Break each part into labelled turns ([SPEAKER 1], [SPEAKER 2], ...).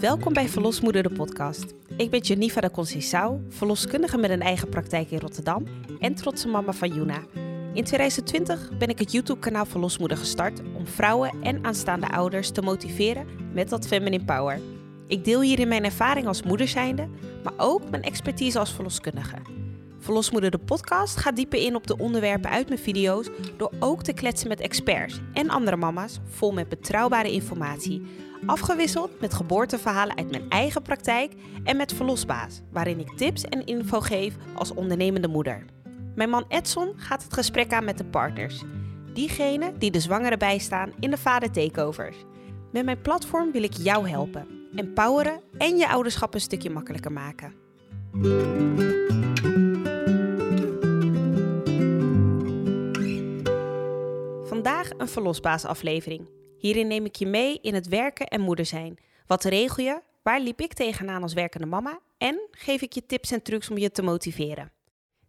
[SPEAKER 1] Welkom bij Verlosmoeder de podcast. Ik ben Jenifa de Conceição, verloskundige met een eigen praktijk in Rotterdam en trotse mama van Juna. In 2020 ben ik het YouTube-kanaal Verlosmoeder gestart om vrouwen en aanstaande ouders te motiveren met dat feminine power. Ik deel hierin mijn ervaring als moeder zijnde, maar ook mijn expertise als verloskundige. Verlosmoeder de podcast gaat dieper in op de onderwerpen uit mijn video's door ook te kletsen met experts en andere mama's vol met betrouwbare informatie. Afgewisseld met geboorteverhalen uit mijn eigen praktijk en met Verlosbaas, waarin ik tips en info geef als ondernemende moeder. Mijn man Edson gaat het gesprek aan met de partners. Diegenen die de zwangere bijstaan in de vader takeovers. Met mijn platform wil ik jou helpen, empoweren en je ouderschap een stukje makkelijker maken. Vandaag een verlosbaasaflevering. Hierin neem ik je mee in het werken en moeder zijn. Wat regel je? Waar liep ik tegenaan als werkende mama? En geef ik je tips en trucs om je te motiveren.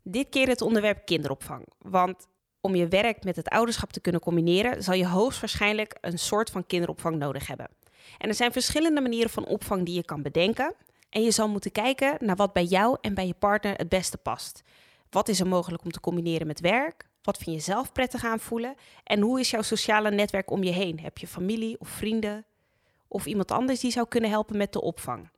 [SPEAKER 1] Dit keer het onderwerp kinderopvang. Want om je werk met het ouderschap te kunnen combineren, zal je hoogstwaarschijnlijk een soort van kinderopvang nodig hebben. En er zijn verschillende manieren van opvang die je kan bedenken. En je zal moeten kijken naar wat bij jou en bij je partner het beste past. Wat is er mogelijk om te combineren met werk? Wat vind je zelf prettig aanvoelen? En hoe is jouw sociale netwerk om je heen? Heb je familie of vrienden? Of iemand anders die zou kunnen helpen met de opvang?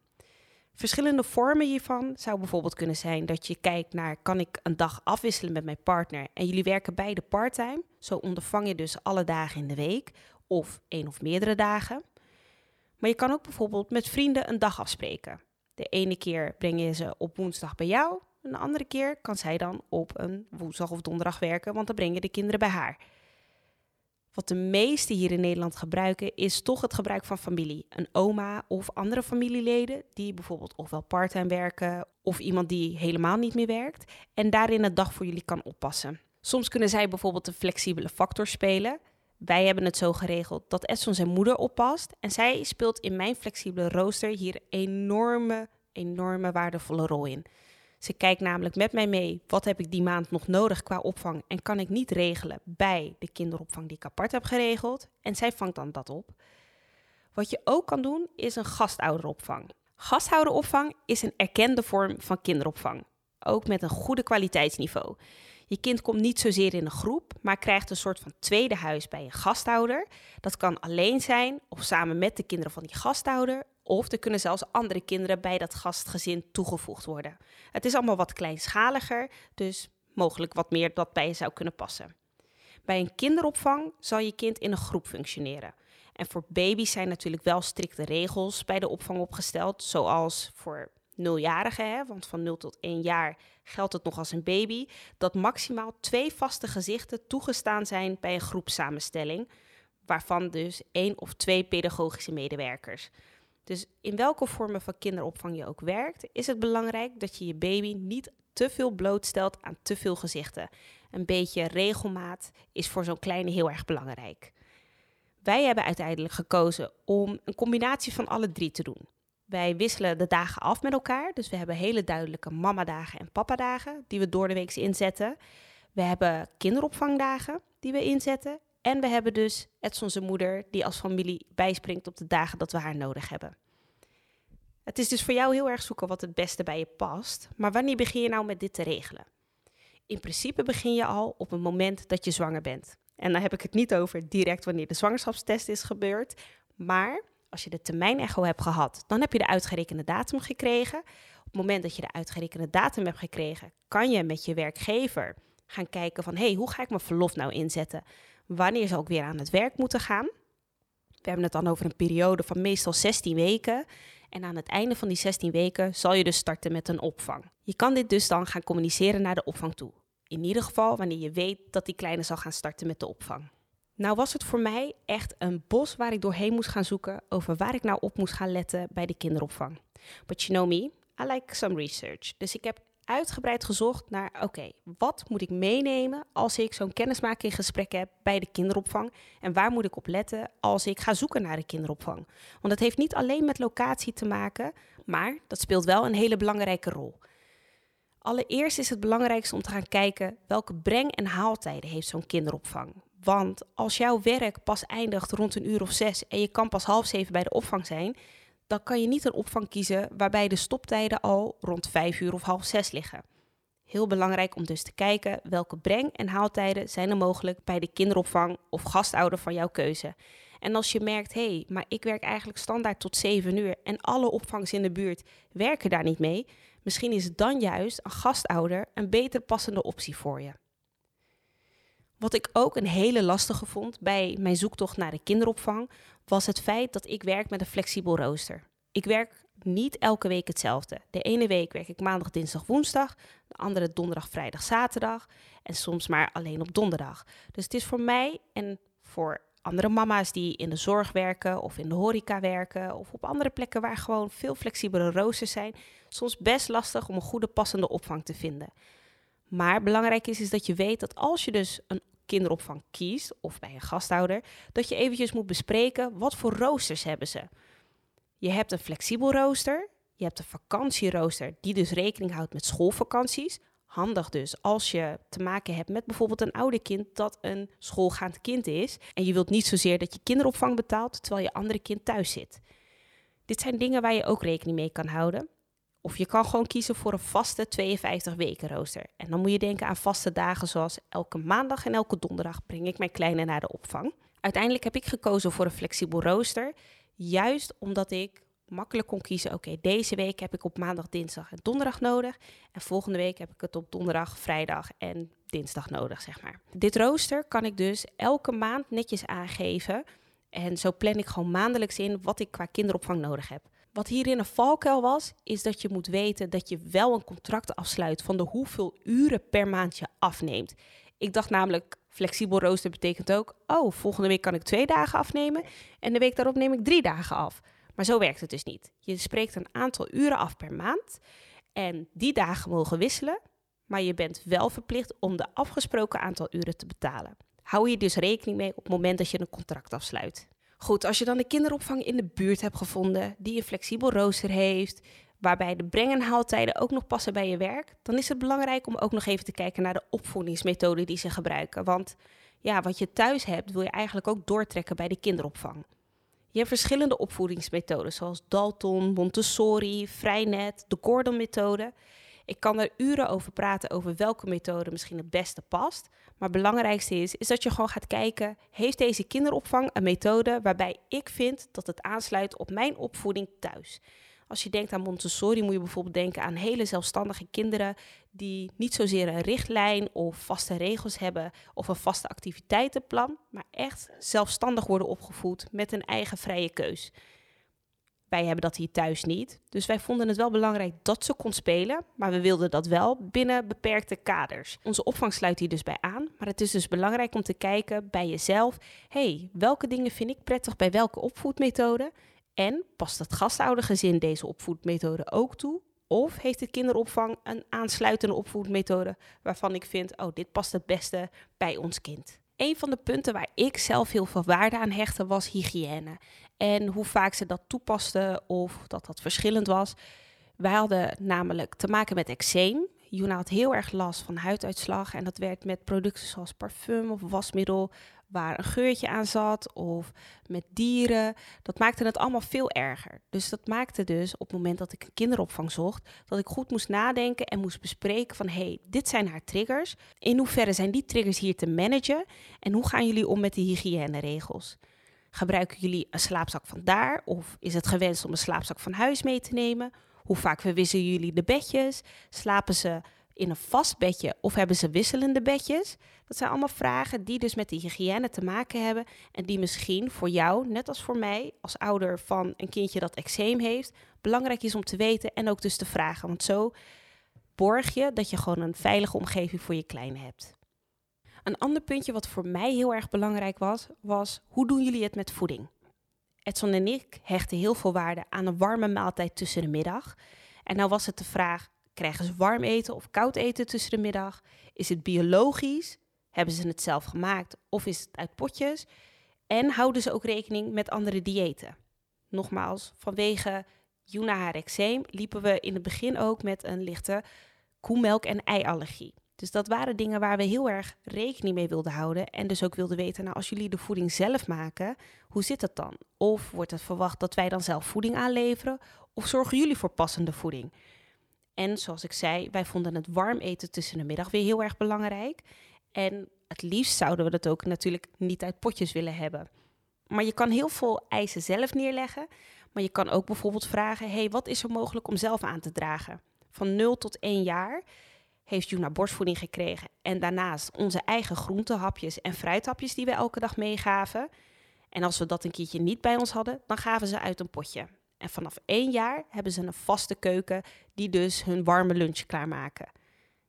[SPEAKER 1] Verschillende vormen hiervan zou bijvoorbeeld kunnen zijn dat je kijkt naar kan ik een dag afwisselen met mijn partner en jullie werken beide parttime. Zo ondervang je dus alle dagen in de week of één of meerdere dagen. Maar je kan ook bijvoorbeeld met vrienden een dag afspreken. De ene keer breng je ze op woensdag bij jou, een andere keer kan zij dan op een woensdag of donderdag werken, want dan breng je de kinderen bij haar. Wat de meesten hier in Nederland gebruiken, is toch het gebruik van familie. Een oma of andere familieleden die bijvoorbeeld ofwel parttime werken of iemand die helemaal niet meer werkt en daarin een dag voor jullie kan oppassen. Soms kunnen zij bijvoorbeeld een flexibele factor spelen. Wij hebben het zo geregeld dat Edson zijn moeder oppast en zij speelt in mijn flexibele rooster hier enorme, enorme waardevolle rol in. Ze kijkt namelijk met mij mee, wat heb ik die maand nog nodig qua opvang en kan ik niet regelen bij de kinderopvang die ik apart heb geregeld. En zij vangt dan dat op. Wat je ook kan doen, is een gastouderopvang. Gasthouderopvang is een erkende vorm van kinderopvang, ook met een goede kwaliteitsniveau. Je kind komt niet zozeer in een groep, maar krijgt een soort van tweede huis bij een gasthouder. Dat kan alleen zijn of samen met de kinderen van die gasthouder of er kunnen zelfs andere kinderen bij dat gastgezin toegevoegd worden. Het is allemaal wat kleinschaliger, dus mogelijk wat meer dat bij je zou kunnen passen. Bij een kinderopvang zal je kind in een groep functioneren. En voor baby's zijn natuurlijk wel strikte regels bij de opvang opgesteld, zoals voor nuljarigen, hè, want van 0 tot 1 jaar geldt het nog als een baby, dat maximaal twee vaste gezichten toegestaan zijn bij een groepsamenstelling, waarvan dus één of twee pedagogische medewerkers. Dus in welke vormen van kinderopvang je ook werkt, is het belangrijk dat je je baby niet te veel blootstelt aan te veel gezichten. Een beetje regelmaat is voor zo'n kleine heel erg belangrijk. Wij hebben uiteindelijk gekozen om een combinatie van alle drie te doen. Wij wisselen de dagen af met elkaar, dus we hebben hele duidelijke mamadagen en papadagen die we door de week inzetten. We hebben kinderopvangdagen die we inzetten en we hebben dus Edson moeder die als familie bijspringt op de dagen dat we haar nodig hebben. Het is dus voor jou heel erg zoeken wat het beste bij je past. Maar wanneer begin je nou met dit te regelen? In principe begin je al op het moment dat je zwanger bent. En dan heb ik het niet over direct wanneer de zwangerschapstest is gebeurd. Maar als je de termijn-echo hebt gehad, dan heb je de uitgerekende datum gekregen. Op het moment dat je de uitgerekende datum hebt gekregen, kan je met je werkgever gaan kijken van... hé, hey, hoe ga ik mijn verlof nou inzetten? Wanneer zal ik weer aan het werk moeten gaan? We hebben het dan over een periode van meestal 16 weken. En aan het einde van die 16 weken zal je dus starten met een opvang. Je kan dit dus dan gaan communiceren naar de opvang toe. In ieder geval wanneer je weet dat die kleine zal gaan starten met de opvang. Nou was het voor mij echt een bos waar ik doorheen moest gaan zoeken over waar ik nou op moest gaan letten bij de kinderopvang. But you know me, I like some research. Dus ik heb uitgebreid gezocht naar, oké, wat moet ik meenemen als ik zo'n kennismakinggesprek heb bij de kinderopvang? En waar moet ik op letten als ik ga zoeken naar de kinderopvang? Want het heeft niet alleen met locatie te maken, maar dat speelt wel een hele belangrijke rol. Allereerst is het belangrijkste om te gaan kijken welke breng- en haaltijden heeft zo'n kinderopvang. Want als jouw werk pas eindigt rond een uur of zes en je kan pas half zeven bij de opvang zijn, dan kan je niet een opvang kiezen waarbij de stoptijden al rond vijf uur of half zes liggen. Heel belangrijk om dus te kijken welke breng- en haaltijden zijn er mogelijk bij de kinderopvang of gastouder van jouw keuze. En als je merkt, hé, hey, maar ik werk eigenlijk standaard tot 7 uur en alle opvangs in de buurt werken daar niet mee, misschien is dan juist een gastouder een beter passende optie voor je. Wat ik ook een hele lastige vond bij mijn zoektocht naar de kinderopvang, was het feit dat ik werk met een flexibel rooster. Ik werk niet elke week hetzelfde. De ene week werk ik maandag, dinsdag, woensdag, de andere donderdag, vrijdag, zaterdag en soms maar alleen op donderdag. Dus het is voor mij en voor andere mama's die in de zorg werken of in de horeca werken of op andere plekken waar gewoon veel flexibele roosters zijn, soms best lastig om een goede passende opvang te vinden. Maar belangrijk is, is dat je weet dat als je dus een kinderopvang kiest of bij een gasthouder, dat je eventjes moet bespreken wat voor roosters hebben ze. Je hebt een flexibel rooster, je hebt een vakantierooster die dus rekening houdt met schoolvakanties. Handig dus als je te maken hebt met bijvoorbeeld een oude kind dat een schoolgaand kind is en je wilt niet zozeer dat je kinderopvang betaalt terwijl je andere kind thuis zit. Dit zijn dingen waar je ook rekening mee kan houden. Of je kan gewoon kiezen voor een vaste 52 weken rooster. En dan moet je denken aan vaste dagen zoals elke maandag en elke donderdag breng ik mijn kleine naar de opvang. Uiteindelijk heb ik gekozen voor een flexibel rooster, juist omdat ik makkelijk kon kiezen, oké, deze week heb ik op maandag, dinsdag en donderdag nodig. En volgende week heb ik het op donderdag, vrijdag en dinsdag nodig, zeg maar. Dit rooster kan ik dus elke maand netjes aangeven. En zo plan ik gewoon maandelijks in wat ik qua kinderopvang nodig heb. Wat hierin een valkuil was, is dat je moet weten dat je wel een contract afsluit van de hoeveel uren per maand je afneemt. Ik dacht namelijk, flexibel rooster betekent ook, oh, volgende week kan ik twee dagen afnemen en de week daarop neem ik drie dagen af. Maar zo werkt het dus niet. Je spreekt een aantal uren af per maand en die dagen mogen wisselen, maar je bent wel verplicht om de afgesproken aantal uren te betalen. Hou je dus rekening mee op het moment dat je een contract afsluit. Goed, als je dan de kinderopvang in de buurt hebt gevonden die een flexibel rooster heeft, waarbij de breng- en haaltijden ook nog passen bij je werk, dan is het belangrijk om ook nog even te kijken naar de opvoedingsmethode die ze gebruiken. Want ja, wat je thuis hebt, wil je eigenlijk ook doortrekken bij de kinderopvang. Je hebt verschillende opvoedingsmethodes, zoals Dalton, Montessori, Vrijnet, de Gordon-methode. Ik kan er uren over praten over welke methode misschien het beste past. Maar het belangrijkste is, is dat je gewoon gaat kijken, heeft deze kinderopvang een methode waarbij ik vind dat het aansluit op mijn opvoeding thuis? Als je denkt aan Montessori, moet je bijvoorbeeld denken aan hele zelfstandige kinderen die niet zozeer een richtlijn of vaste regels hebben of een vaste activiteitenplan, maar echt zelfstandig worden opgevoed met een eigen vrije keus. Wij hebben dat hier thuis niet, dus wij vonden het wel belangrijk dat ze kon spelen, maar we wilden dat wel binnen beperkte kaders. Onze opvang sluit hier dus bij aan, maar het is dus belangrijk om te kijken bij jezelf, hey, welke dingen vind ik prettig bij welke opvoedmethode en past het gastoudergezin deze opvoedmethode ook toe? Of heeft de kinderopvang een aansluitende opvoedmethode waarvan ik vind, oh, dit past het beste bij ons kind? Een van de punten waar ik zelf heel veel waarde aan hechtte was hygiëne. En hoe vaak ze dat toepasten of dat dat verschillend was. Wij hadden namelijk te maken met eczeem. Juna had heel erg last van huiduitslag en dat werd met producten zoals parfum of wasmiddel waar een geurtje aan zat of met dieren. Dat maakte het allemaal veel erger. Dus dat maakte dus op het moment dat ik een kinderopvang zocht, dat ik goed moest nadenken en moest bespreken van hé, hey, dit zijn haar triggers. In hoeverre zijn die triggers hier te managen en hoe gaan jullie om met de hygiëneregels? Gebruiken jullie een slaapzak van daar of is het gewenst om een slaapzak van huis mee te nemen? Hoe vaak verwisselen jullie de bedjes? Slapen ze in een vast bedje of hebben ze wisselende bedjes? Dat zijn allemaal vragen die dus met die hygiëne te maken hebben en die misschien voor jou, net als voor mij, als ouder van een kindje dat eczeem heeft, belangrijk is om te weten en ook dus te vragen. Want zo borg je dat je gewoon een veilige omgeving voor je kleine hebt. Een ander puntje wat voor mij heel erg belangrijk was, was hoe doen jullie het met voeding? Edson en ik hechten heel veel waarde aan een warme maaltijd tussen de middag. En nou was het de vraag, krijgen ze warm eten of koud eten tussen de middag? Is het biologisch? Hebben ze het zelf gemaakt of is het uit potjes? En houden ze ook rekening met andere diëten? Nogmaals, vanwege Juna haar eczeem liepen we in het begin ook met een lichte koemelk- en eiallergie. Dus dat waren dingen waar we heel erg rekening mee wilden houden. En dus ook wilden weten, nou als jullie de voeding zelf maken, hoe zit het dan? Of wordt het verwacht dat wij dan zelf voeding aanleveren? Of zorgen jullie voor passende voeding? En zoals ik zei, wij vonden het warm eten tussen de middag weer heel erg belangrijk. En het liefst zouden we dat ook natuurlijk niet uit potjes willen hebben. Maar je kan heel veel eisen zelf neerleggen. Maar je kan ook bijvoorbeeld vragen: hey, wat is er mogelijk om zelf aan te dragen? Van 0 tot 1 jaar heeft Juna borstvoeding gekregen. En daarnaast onze eigen groentehapjes en fruithapjes die we elke dag meegaven. En als we dat een keertje niet bij ons hadden, dan gaven ze uit een potje. En vanaf één jaar hebben ze een vaste keuken die dus hun warme lunch klaarmaken.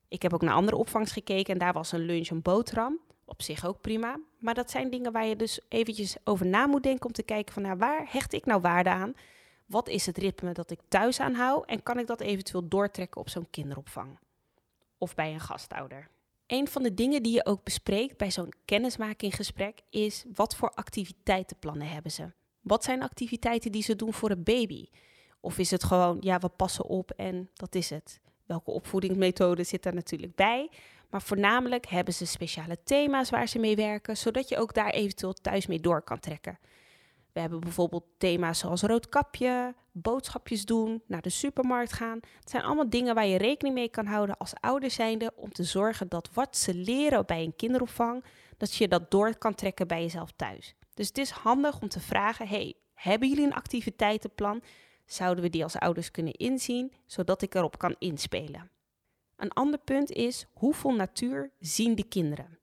[SPEAKER 1] Ik heb ook naar andere opvangs gekeken en daar was een lunch een boterham. Op zich ook prima. Maar dat zijn dingen waar je dus eventjes over na moet denken om te kijken van nou, waar hecht ik nou waarde aan? Wat is het ritme dat ik thuis aanhoud en kan ik dat eventueel doortrekken op zo'n kinderopvang? Of bij een gastouder? Een van de dingen die je ook bespreekt bij zo'n kennismakinggesprek is wat voor activiteitenplannen hebben ze? Wat zijn activiteiten die ze doen voor een baby? Of is het gewoon, ja, we passen op en dat is het? Welke opvoedingsmethode zit daar natuurlijk bij? Maar voornamelijk hebben ze speciale thema's waar ze mee werken, zodat je ook daar eventueel thuis mee door kan trekken. We hebben bijvoorbeeld thema's zoals roodkapje, boodschapjes doen, naar de supermarkt gaan. Het zijn allemaal dingen waar je rekening mee kan houden als ouder zijnde om te zorgen dat wat ze leren bij een kinderopvang, dat je dat door kan trekken bij jezelf thuis. Dus het is handig om te vragen: hey, hebben jullie een activiteitenplan? Zouden we die als ouders kunnen inzien, zodat ik erop kan inspelen? Een ander punt is hoeveel natuur zien de kinderen?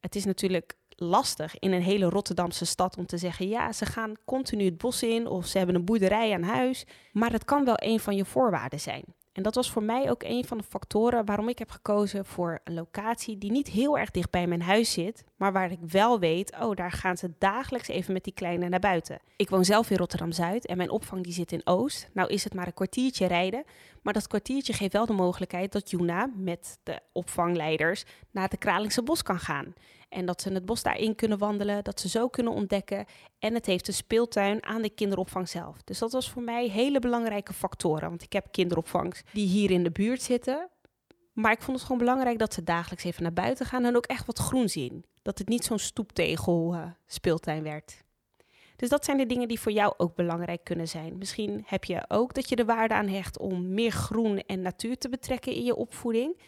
[SPEAKER 1] Het is natuurlijk lastig in een hele Rotterdamse stad om te zeggen: ja, ze gaan continu het bos in of ze hebben een boerderij aan huis. Maar het kan wel een van je voorwaarden zijn. En dat was voor mij ook een van de factoren waarom ik heb gekozen voor een locatie die niet heel erg dicht bij mijn huis zit, maar waar ik wel weet, oh, daar gaan ze dagelijks even met die kleine naar buiten. Ik woon zelf in Rotterdam Zuid en mijn opvang die zit in Oost. Nou is het maar een kwartiertje rijden, maar dat kwartiertje geeft wel de mogelijkheid dat Juna met de opvangleiders naar de Kralingse bos kan gaan. En dat ze het bos daarin kunnen wandelen, dat ze zo kunnen ontdekken. En het heeft een speeltuin aan de kinderopvang zelf. Dus dat was voor mij hele belangrijke factoren. Want ik heb kinderopvangs die hier in de buurt zitten. Maar ik vond het gewoon belangrijk dat ze dagelijks even naar buiten gaan en ook echt wat groen zien. Dat het niet zo'n stoeptegel uh, speeltuin werd. Dus dat zijn de dingen die voor jou ook belangrijk kunnen zijn. Misschien heb je ook dat je de waarde aan hecht om meer groen en natuur te betrekken in je opvoeding.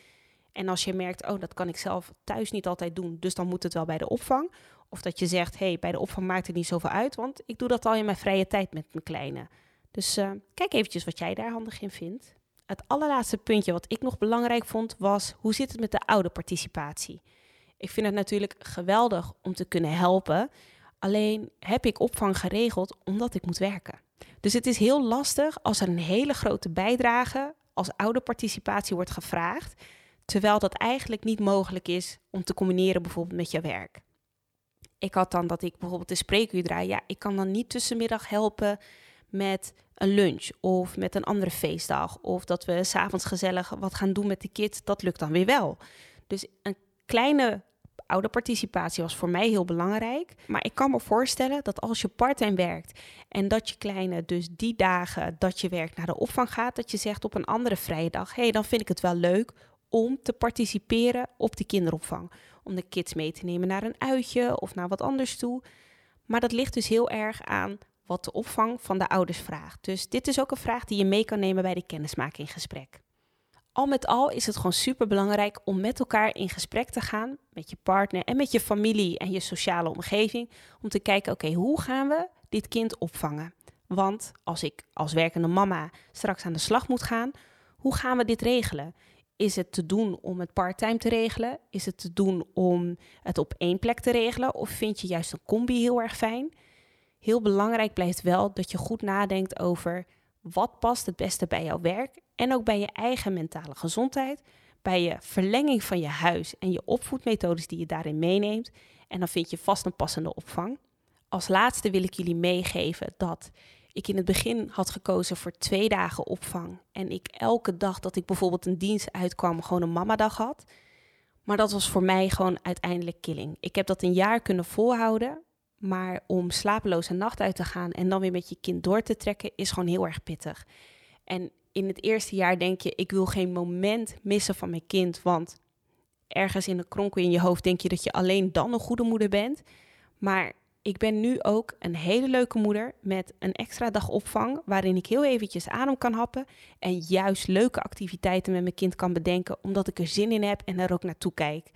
[SPEAKER 1] En als je merkt, oh, dat kan ik zelf thuis niet altijd doen, dus dan moet het wel bij de opvang. Of dat je zegt, hey, bij de opvang maakt het niet zoveel uit, want ik doe dat al in mijn vrije tijd met mijn kleine. Dus uh, kijk eventjes wat jij daar handig in vindt. Het allerlaatste puntje wat ik nog belangrijk vond was, hoe zit het met de oude participatie? Ik vind het natuurlijk geweldig om te kunnen helpen, alleen heb ik opvang geregeld omdat ik moet werken. Dus het is heel lastig als er een hele grote bijdrage als oude participatie wordt gevraagd Terwijl dat eigenlijk niet mogelijk is om te combineren bijvoorbeeld met je werk. Ik had dan dat ik bijvoorbeeld de spreekuur draai. Ja, ik kan dan niet tussenmiddag helpen met een lunch of met een andere feestdag. Of dat we s'avonds gezellig wat gaan doen met de kids. Dat lukt dan weer wel. Dus een kleine oude participatie was voor mij heel belangrijk. Maar ik kan me voorstellen dat als je parttime werkt en dat je kleine dus die dagen dat je werkt naar de opvang gaat, dat je zegt op een andere vrije dag, hé, hey, dan vind ik het wel leuk om te participeren op de kinderopvang. Om de kids mee te nemen naar een uitje of naar wat anders toe. Maar dat ligt dus heel erg aan wat de opvang van de ouders vraagt. Dus dit is ook een vraag die je mee kan nemen bij de kennismakinggesprek. Al met al is het gewoon super belangrijk om met elkaar in gesprek te gaan met je partner en met je familie en je sociale omgeving om te kijken: oké, hoe gaan we dit kind opvangen? Want als ik als werkende mama straks aan de slag moet gaan, hoe gaan we dit regelen? Is het te doen om het parttime te regelen? Is het te doen om het op één plek te regelen? Of vind je juist een combi heel erg fijn? Heel belangrijk blijft wel dat je goed nadenkt over wat past het beste bij jouw werk en ook bij je eigen mentale gezondheid, bij je verlenging van je huis en je opvoedmethodes die je daarin meeneemt. En dan vind je vast een passende opvang. Als laatste wil ik jullie meegeven dat ik in het begin had gekozen voor twee dagen opvang. En ik elke dag dat ik bijvoorbeeld een dienst uitkwam, gewoon een mamadag had. Maar dat was voor mij gewoon uiteindelijk killing. Ik heb dat een jaar kunnen volhouden. Maar om slapeloze nacht uit te gaan en dan weer met je kind door te trekken, is gewoon heel erg pittig. En in het eerste jaar denk je, ik wil geen moment missen van mijn kind, want ergens in de kronkel in je hoofd denk je dat je alleen dan een goede moeder bent. Maar ik ben nu ook een hele leuke moeder met een extra dag opvang waarin ik heel eventjes adem kan happen en juist leuke activiteiten met mijn kind kan bedenken omdat ik er zin in heb en er ook naartoe kijk.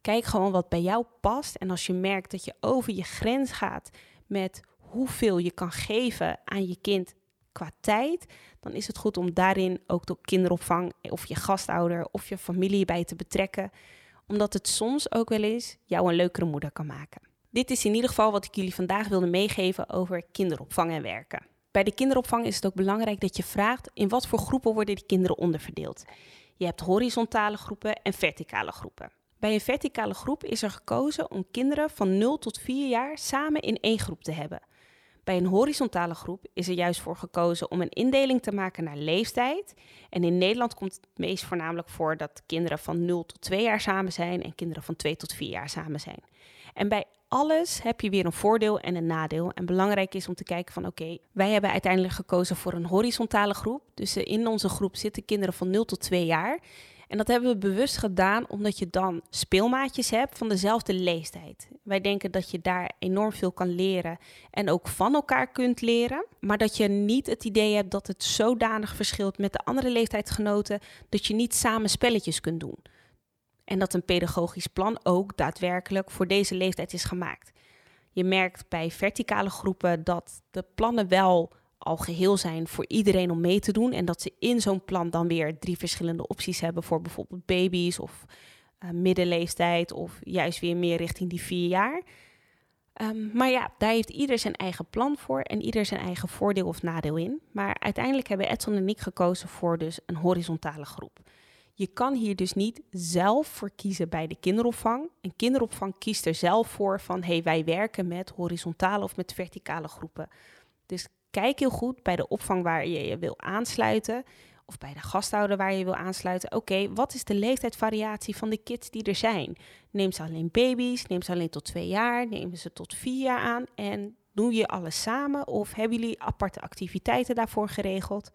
[SPEAKER 1] Kijk gewoon wat bij jou past en als je merkt dat je over je grens gaat met hoeveel je kan geven aan je kind qua tijd, dan is het goed om daarin ook de kinderopvang of je gastouder of je familie bij te betrekken, omdat het soms ook wel eens jou een leukere moeder kan maken. Dit is in ieder geval wat ik jullie vandaag wilde meegeven over kinderopvang en werken. Bij de kinderopvang is het ook belangrijk dat je vraagt in wat voor groepen worden die kinderen onderverdeeld. Je hebt horizontale groepen en verticale groepen. Bij een verticale groep is er gekozen om kinderen van 0 tot 4 jaar samen in één groep te hebben. Bij een horizontale groep is er juist voor gekozen om een indeling te maken naar leeftijd. En in Nederland komt het meest voornamelijk voor dat kinderen van 0 tot 2 jaar samen zijn en kinderen van 2 tot 4 jaar samen zijn. En bij alles heb je weer een voordeel en een nadeel. En belangrijk is om te kijken van oké, wij hebben uiteindelijk gekozen voor een horizontale groep. Dus eh, in onze groep zitten kinderen van 0 tot 2 jaar. En dat hebben we bewust gedaan omdat je dan speelmaatjes hebt van dezelfde leeftijd. Wij denken dat je daar enorm veel kan leren en ook van elkaar kunt leren. Maar dat je niet het idee hebt dat het zodanig verschilt met de andere leeftijdsgenoten dat je niet samen spelletjes kunt doen. En dat een pedagogisch plan ook daadwerkelijk voor deze leeftijd is gemaakt. Je merkt bij verticale groepen dat de plannen wel al geheel zijn voor iedereen om mee te doen. En dat ze in zo'n plan dan weer drie verschillende opties hebben voor bijvoorbeeld baby's of uh, middenleeftijd of juist weer meer richting die vier jaar. Um, maar ja, daar heeft ieder zijn eigen plan voor en ieder zijn eigen voordeel of nadeel in. Maar uiteindelijk hebben Edson en ik gekozen voor dus een horizontale groep. Je kan hier dus niet zelf voor kiezen bij de kinderopvang. Een kinderopvang kiest er zelf voor van hey, wij werken met horizontale of met verticale groepen. Dus kijk heel goed bij de opvang waar je je wil aansluiten of bij de gasthouder waar je wil aansluiten. Oké, wat is de leeftijdsvariatie van de kids die er zijn? Neem ze alleen baby's, neem ze alleen tot twee jaar, neem ze tot vier jaar aan en doen je alles samen of hebben jullie aparte activiteiten daarvoor geregeld?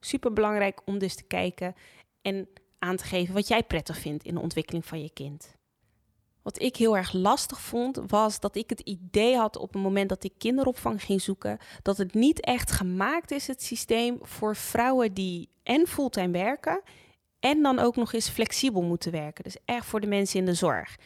[SPEAKER 1] Super belangrijk om dus te kijken en aan te geven wat jij prettig vindt in de ontwikkeling van je kind. Wat ik heel erg lastig vond, was dat ik het idee had op het moment dat ik kinderopvang ging zoeken, dat het niet echt gemaakt is, het systeem, voor vrouwen die en fulltime werken en dan ook nog eens flexibel moeten werken. Dus echt voor de mensen in de zorg.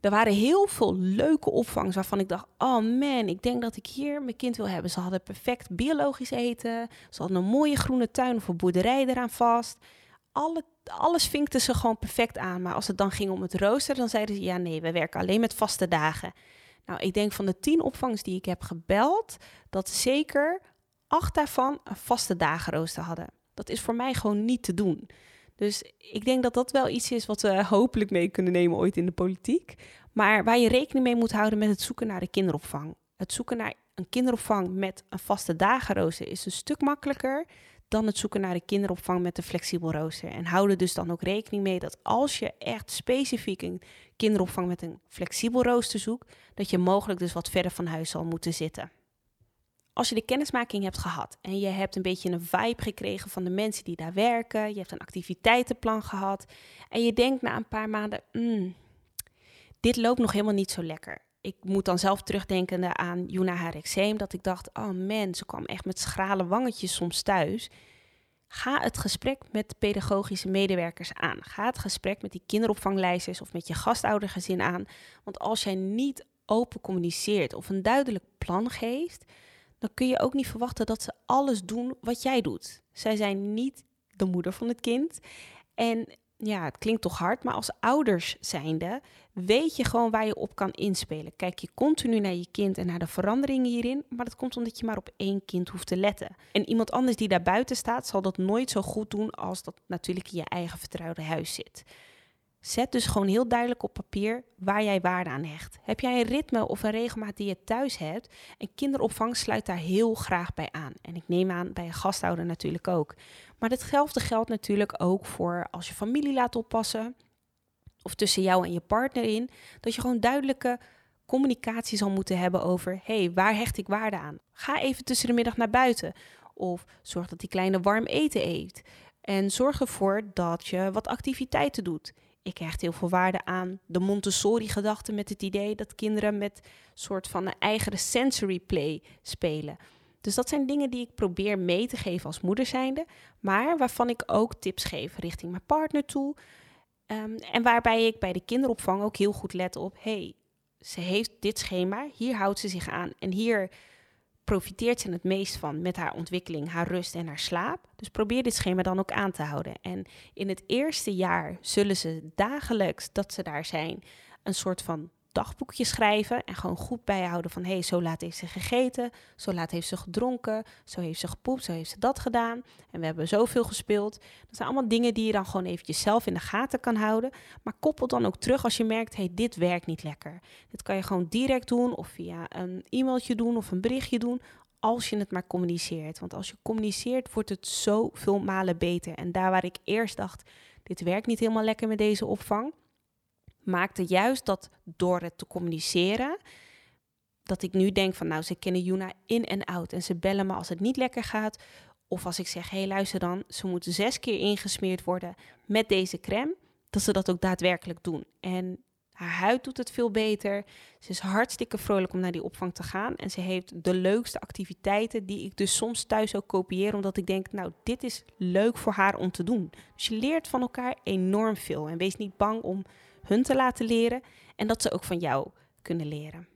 [SPEAKER 1] Er waren heel veel leuke opvangs waarvan ik dacht: oh man, ik denk dat ik hier mijn kind wil hebben. Ze hadden perfect biologisch eten, ze hadden een mooie groene tuin of een boerderij eraan vast alle, alles vinkte ze gewoon perfect aan. Maar als het dan ging om het rooster, dan zeiden ze: ja, nee, we werken alleen met vaste dagen. Nou, ik denk van de tien opvangs die ik heb gebeld, dat zeker acht daarvan een vaste dagenrooster hadden. Dat is voor mij gewoon niet te doen. Dus ik denk dat dat wel iets is wat we hopelijk mee kunnen nemen ooit in de politiek. Maar waar je rekening mee moet houden met het zoeken naar de kinderopvang. Het zoeken naar een kinderopvang met een vaste dagenrooster is een stuk makkelijker dan het zoeken naar de kinderopvang met een flexibel rooster. En hou er dus dan ook rekening mee dat als je echt specifiek een kinderopvang met een flexibel rooster zoekt, dat je mogelijk dus wat verder van huis zal moeten zitten. Als je de kennismaking hebt gehad en je hebt een beetje een vibe gekregen van de mensen die daar werken, je hebt een activiteitenplan gehad en je denkt na een paar maanden, mm, dit loopt nog helemaal niet zo lekker ik moet dan zelf terugdenken aan Juna haar eczeem, dat ik dacht, oh man, ze kwam echt met schrale wangetjes soms thuis. Ga het gesprek met pedagogische medewerkers aan. Ga het gesprek met die kinderopvanglijsters of met je gastoudergezin aan. Want als jij niet open communiceert of een duidelijk plan geeft, dan kun je ook niet verwachten dat ze alles doen wat jij doet. Zij zijn niet de moeder van het kind. En ja, het klinkt toch hard, maar als ouders zijnde weet je gewoon waar je op kan inspelen. Kijk je continu naar je kind en naar de veranderingen hierin, maar dat komt omdat je maar op één kind hoeft te letten. En iemand anders die daar buiten staat, zal dat nooit zo goed doen als dat natuurlijk in je eigen vertrouwde huis zit. Zet dus gewoon heel duidelijk op papier waar jij waarde aan hecht. Heb jij een ritme of een regelmaat die je thuis hebt? En kinderopvang sluit daar heel graag bij aan. En ik neem aan bij een gasthouder natuurlijk ook. Maar hetzelfde geldt natuurlijk ook voor als je familie laat oppassen. Of tussen jou en je partner in. Dat je gewoon duidelijke communicatie zal moeten hebben over: hey, waar hecht ik waarde aan? Ga even tussen de middag naar buiten. Of zorg dat die kleine warm eten eet. En zorg ervoor dat je wat activiteiten doet. Ik hecht heel veel waarde aan de Montessori-gedachte met het idee dat kinderen met soort van een eigen sensory play spelen. Dus dat zijn dingen die ik probeer mee te geven als moeder zijnde, maar waarvan ik ook tips geef richting mijn partner toe. Ehm, en waarbij ik bij de kinderopvang ook heel goed let op, hey, ze heeft dit schema, hier houdt ze zich aan en hier profiteert ze het meest van met haar ontwikkeling, haar rust en haar slaap. Dus probeer dit schema dan ook aan te houden. En in het eerste jaar zullen ze dagelijks dat ze daar zijn een soort van dagboekje schrijven en gewoon goed bijhouden van hé, hey, zo laat heeft ze gegeten, zo laat heeft ze gedronken, zo heeft ze gepoept, zo heeft ze dat gedaan en we hebben zoveel gespeeld. Dat zijn allemaal dingen die je dan gewoon eventjes zelf in de gaten kan houden, maar koppel dan ook terug als je merkt, hé, hey, dit werkt niet lekker. Dit kan je gewoon direct doen of via een e-mailtje doen of een berichtje doen, als je het maar communiceert. Want als je communiceert, wordt het zoveel malen beter. En daar waar ik eerst dacht, dit werkt niet helemaal lekker met deze opvang, maakte juist dat door het te communiceren, dat ik nu denk van nou, ze kennen Juna in en out en ze bellen me als het niet lekker gaat. Of als ik zeg, hé hey, luister dan, ze moeten zes keer ingesmeerd worden met deze crème, dat ze dat ook daadwerkelijk doen. En haar huid doet het veel beter. Ze is hartstikke vrolijk om naar die opvang te gaan. En ze heeft de leukste activiteiten die ik dus soms thuis ook kopieer. Omdat ik denk, nou, dit is leuk voor haar om te doen. Dus je leert van elkaar enorm veel. En wees niet bang om hun te laten leren en dat ze ook van jou kunnen leren.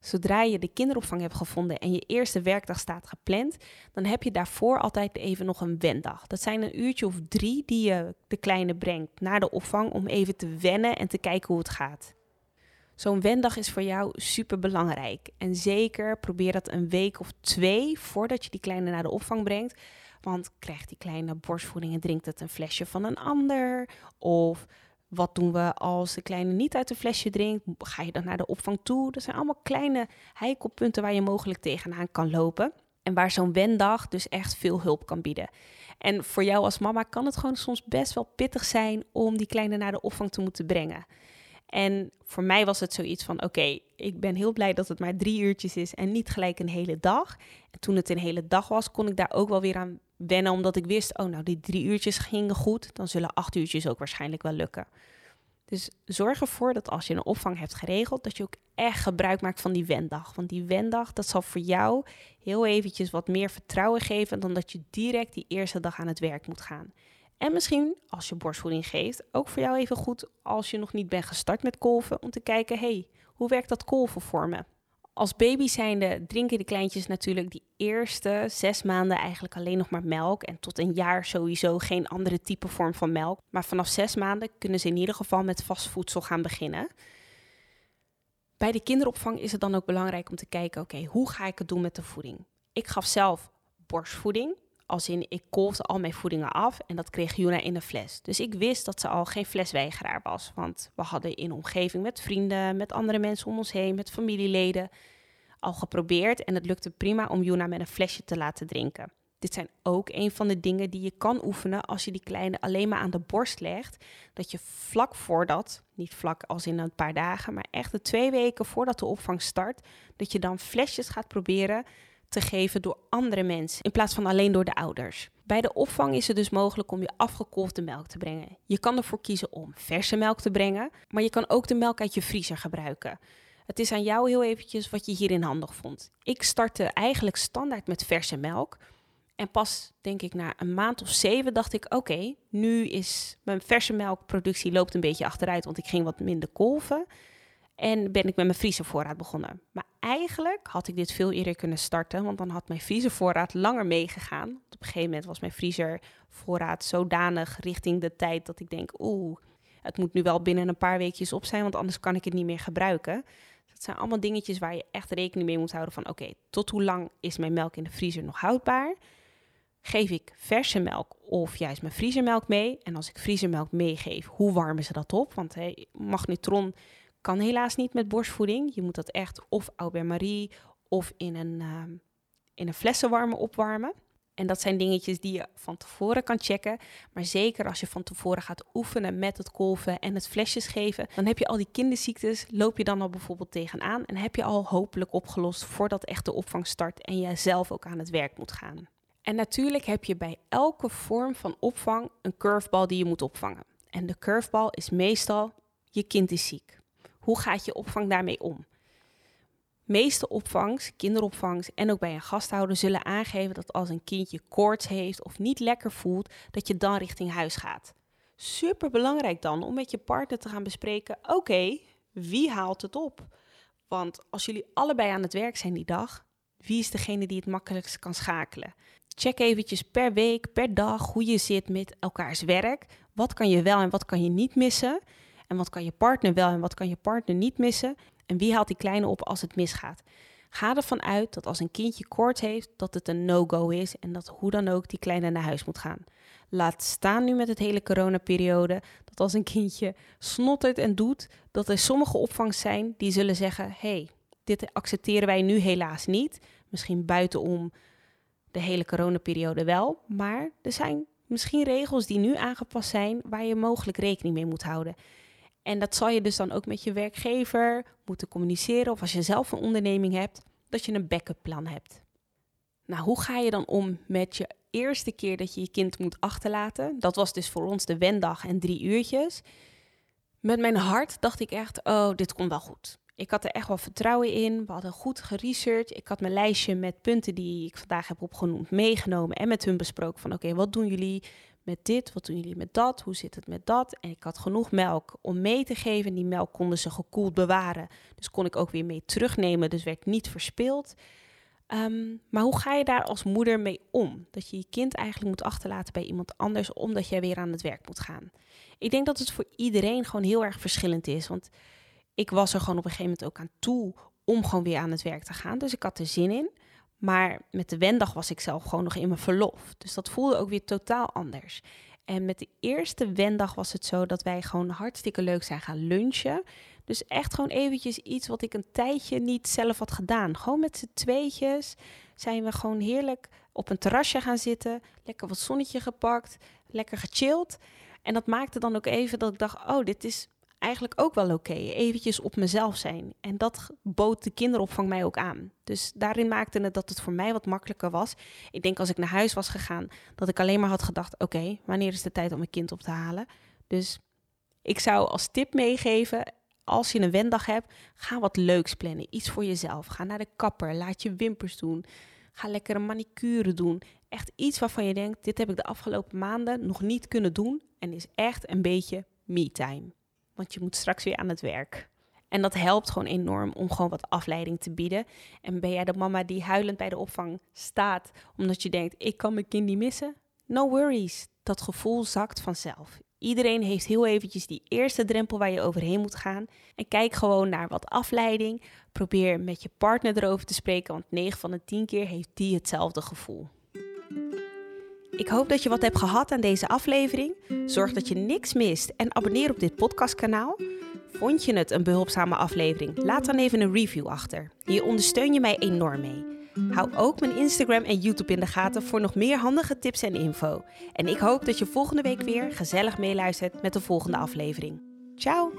[SPEAKER 1] Zodra je de kinderopvang hebt gevonden en je eerste werkdag staat gepland, dan heb je daarvoor altijd even nog een wendag. Dat zijn een uurtje of drie die je de kleine brengt naar de opvang om even te wennen en te kijken hoe het gaat. Zo'n wendag is voor jou super belangrijk. En zeker probeer dat een week of twee voordat je die kleine naar de opvang brengt. Want krijgt die kleine borstvoeding en drinkt het een flesje van een ander? Of wat doen we als de kleine niet uit een flesje drinkt? Ga je dan naar de opvang toe? Dat zijn allemaal kleine heikelpunten waar je mogelijk tegenaan kan lopen. En waar zo'n wendag dus echt veel hulp kan bieden. En voor jou als mama kan het gewoon soms best wel pittig zijn om die kleine naar de opvang te moeten brengen. En voor mij was het zoiets van: oké, ik ben heel blij dat het maar drie uurtjes is en niet gelijk een hele dag. En toen het een hele dag was, kon ik daar ook wel weer aan wennen, omdat ik wist: oh, nou, die drie uurtjes gingen goed, dan zullen acht uurtjes ook waarschijnlijk wel lukken. Dus zorg ervoor dat als je een opvang hebt geregeld, dat je ook echt gebruik maakt van die wendag. Want die wendag, dat zal voor jou heel eventjes wat meer vertrouwen geven dan dat je direct die eerste dag aan het werk moet gaan. En misschien, als je borstvoeding geeft, ook voor jou even goed als je nog niet bent gestart met kolven, om te kijken, hey, hoe werkt dat kolven voor me? Als baby zijnde drinken de kleintjes natuurlijk die eerste zes maanden eigenlijk alleen nog maar melk. En tot een jaar sowieso geen andere type vorm van melk. Maar vanaf zes maanden kunnen ze in ieder geval met vast voedsel gaan beginnen. Bij de kinderopvang is het dan ook belangrijk om te kijken, oké, hoe ga ik het doen met de voeding? Ik gaf zelf borstvoeding. Als in, ik kolfde al mijn voedingen af en dat kreeg Juna in een fles. Dus ik wist dat ze al geen flesweigeraar was. Want we hadden in omgeving met vrienden, met andere mensen om ons heen, met familieleden al geprobeerd. En het lukte prima om Juna met een flesje te laten drinken. Dit zijn ook een van de dingen die je kan oefenen als je die kleine alleen maar aan de borst legt. Dat je vlak voordat, niet vlak als in een paar dagen, maar echt de twee weken voordat de opvang start, dat je dan flesjes gaat proberen te geven door andere mensen in plaats van alleen door de ouders. Bij de opvang is het dus mogelijk om je afgekolfde melk te brengen. Je kan ervoor kiezen om verse melk te brengen, maar je kan ook de melk uit je vriezer gebruiken. Het is aan jou heel eventjes wat je hierin handig vond. Ik startte eigenlijk standaard met verse melk. En pas, denk ik, na een maand of zeven dacht ik: oké, nu is mijn verse melkproductie loopt een beetje achteruit, want ik ging wat minder kolven. En ben ik met mijn vriezenvoorraad begonnen. Maar eigenlijk had ik dit veel eerder kunnen starten, want dan had mijn vriezenvoorraad langer meegegaan. Op een gegeven moment was mijn vriezervoorraad zodanig richting de tijd dat ik denk, oeh, het moet nu wel binnen een paar weekjes op zijn, want anders kan ik het niet meer gebruiken. Dat zijn allemaal dingetjes waar je echt rekening mee moet houden van, oké, tot hoe lang is mijn melk in de vriezer nog houdbaar? Geef ik verse melk of juist mijn vriezermelk mee? En als ik vriezermelk meegeef, hoe warmen ze dat op? Want hey, magnetron kan helaas niet met borstvoeding. Je moet dat echt of au marie of in een, uh, in een flessenwarmer opwarmen. En dat zijn dingetjes die je van tevoren kan checken. Maar zeker als je van tevoren gaat oefenen met het kolven en het flesjes geven, dan heb je al die kinderziektes, loop je dan al bijvoorbeeld tegenaan en heb je al hopelijk opgelost voordat echt de opvang start en jij zelf ook aan het werk moet gaan. En natuurlijk heb je bij elke vorm van opvang een curveball die je moet opvangen. En de curveball is meestal je kind is ziek. Hoe gaat je opvang daarmee om? meeste opvangs, kinderopvangs en ook bij een gasthouder zullen aangeven dat als een kindje koorts heeft of niet lekker voelt, dat je dan richting huis gaat. Super belangrijk dan om met je partner te gaan bespreken: oké, wie haalt het op? Want als jullie allebei aan het werk zijn die dag, wie is degene die het makkelijkst kan schakelen? Check eventjes per week, per dag hoe je zit met elkaars werk. Wat kan je wel en wat kan je niet missen? En wat kan je partner wel en wat kan je partner niet missen? En wie haalt die kleine op als het misgaat? Ga ervan uit dat als een kindje koorts heeft, dat het een no-go is en dat hoe dan ook die kleine naar huis moet gaan. Laat staan nu met het hele coronaperiode dat als een kindje snottert en doet, dat er sommige opvangs zijn die zullen zeggen: hey, dit accepteren wij nu helaas niet. Misschien buitenom de hele coronaperiode wel, maar er zijn misschien regels die nu aangepast zijn waar je mogelijk rekening mee moet houden. En dat zal je dus dan ook met je werkgever moeten communiceren. Of als je zelf een onderneming hebt, dat je een backup plan hebt. Nou, hoe ga je dan om met je eerste keer dat je je kind moet achterlaten? Dat was dus voor ons de wendag en drie uurtjes. Met mijn hart dacht ik echt, oh, dit komt wel goed. Ik had er echt wel vertrouwen in. We hadden goed geresearched. Ik had mijn lijstje met punten die ik vandaag heb opgenoemd meegenomen en met hun besproken van oké, wat doen jullie met dit, wat doen jullie met dat, hoe zit het met dat. En ik had genoeg melk om mee te geven. Die melk konden ze gekoeld bewaren. Dus kon ik ook weer mee terugnemen, dus werd niet verspild. Um, maar hoe ga je daar als moeder mee om? Dat je je kind eigenlijk moet achterlaten bij iemand anders omdat jij weer aan het werk moet gaan. Ik denk dat het voor iedereen gewoon heel erg verschillend is. Want ik was er gewoon op een gegeven moment ook aan toe om gewoon weer aan het werk te gaan. Dus ik had er zin in. Maar met de wendag was ik zelf gewoon nog in mijn verlof. Dus dat voelde ook weer totaal anders. En met de eerste wendag was het zo dat wij gewoon hartstikke leuk zijn gaan lunchen. Dus echt gewoon eventjes iets wat ik een tijdje niet zelf had gedaan. Gewoon met z'n tweetjes zijn we gewoon heerlijk op een terrasje gaan zitten. Lekker wat zonnetje gepakt, lekker gechilled. En dat maakte dan ook even dat ik dacht, oh, dit is eigenlijk ook wel oké. Eventjes op mezelf zijn. En dat bood de kinderopvang mij ook aan. Dus daarin maakte het dat het voor mij wat makkelijker was. Ik denk als ik naar huis was gegaan, dat ik alleen maar had gedacht: oké, wanneer is de tijd om mijn kind op te halen? Dus ik zou als tip meegeven. Als je een wendag hebt, ga wat leuks plannen. Iets voor jezelf. Ga naar de kapper. Laat je wimpers doen. Ga lekker een manicure doen. Echt iets waarvan je denkt: dit heb ik de afgelopen maanden nog niet kunnen doen. En is echt een beetje me-time want je moet straks weer aan het werk. En dat helpt gewoon enorm om gewoon wat afleiding te bieden. En ben jij de mama die huilend bij de opvang staat omdat je denkt, ik kan mijn kind niet missen? No worries, dat gevoel zakt vanzelf. Iedereen heeft heel eventjes die eerste drempel waar je overheen moet gaan. En kijk gewoon naar wat afleiding. Probeer met je partner erover te spreken, want 9 van de 10 keer heeft die hetzelfde gevoel. Ik hoop dat je wat hebt gehad aan deze aflevering. Zorg dat je niks mist en abonneer op dit podcastkanaal. Vond je het een behulpzame aflevering? Laat dan even een review achter. Hier ondersteun je mij enorm mee. Hou ook mijn Instagram en YouTube in de gaten voor nog meer handige tips en info. En ik hoop dat je volgende week weer gezellig meeluistert met de volgende aflevering. Ciao!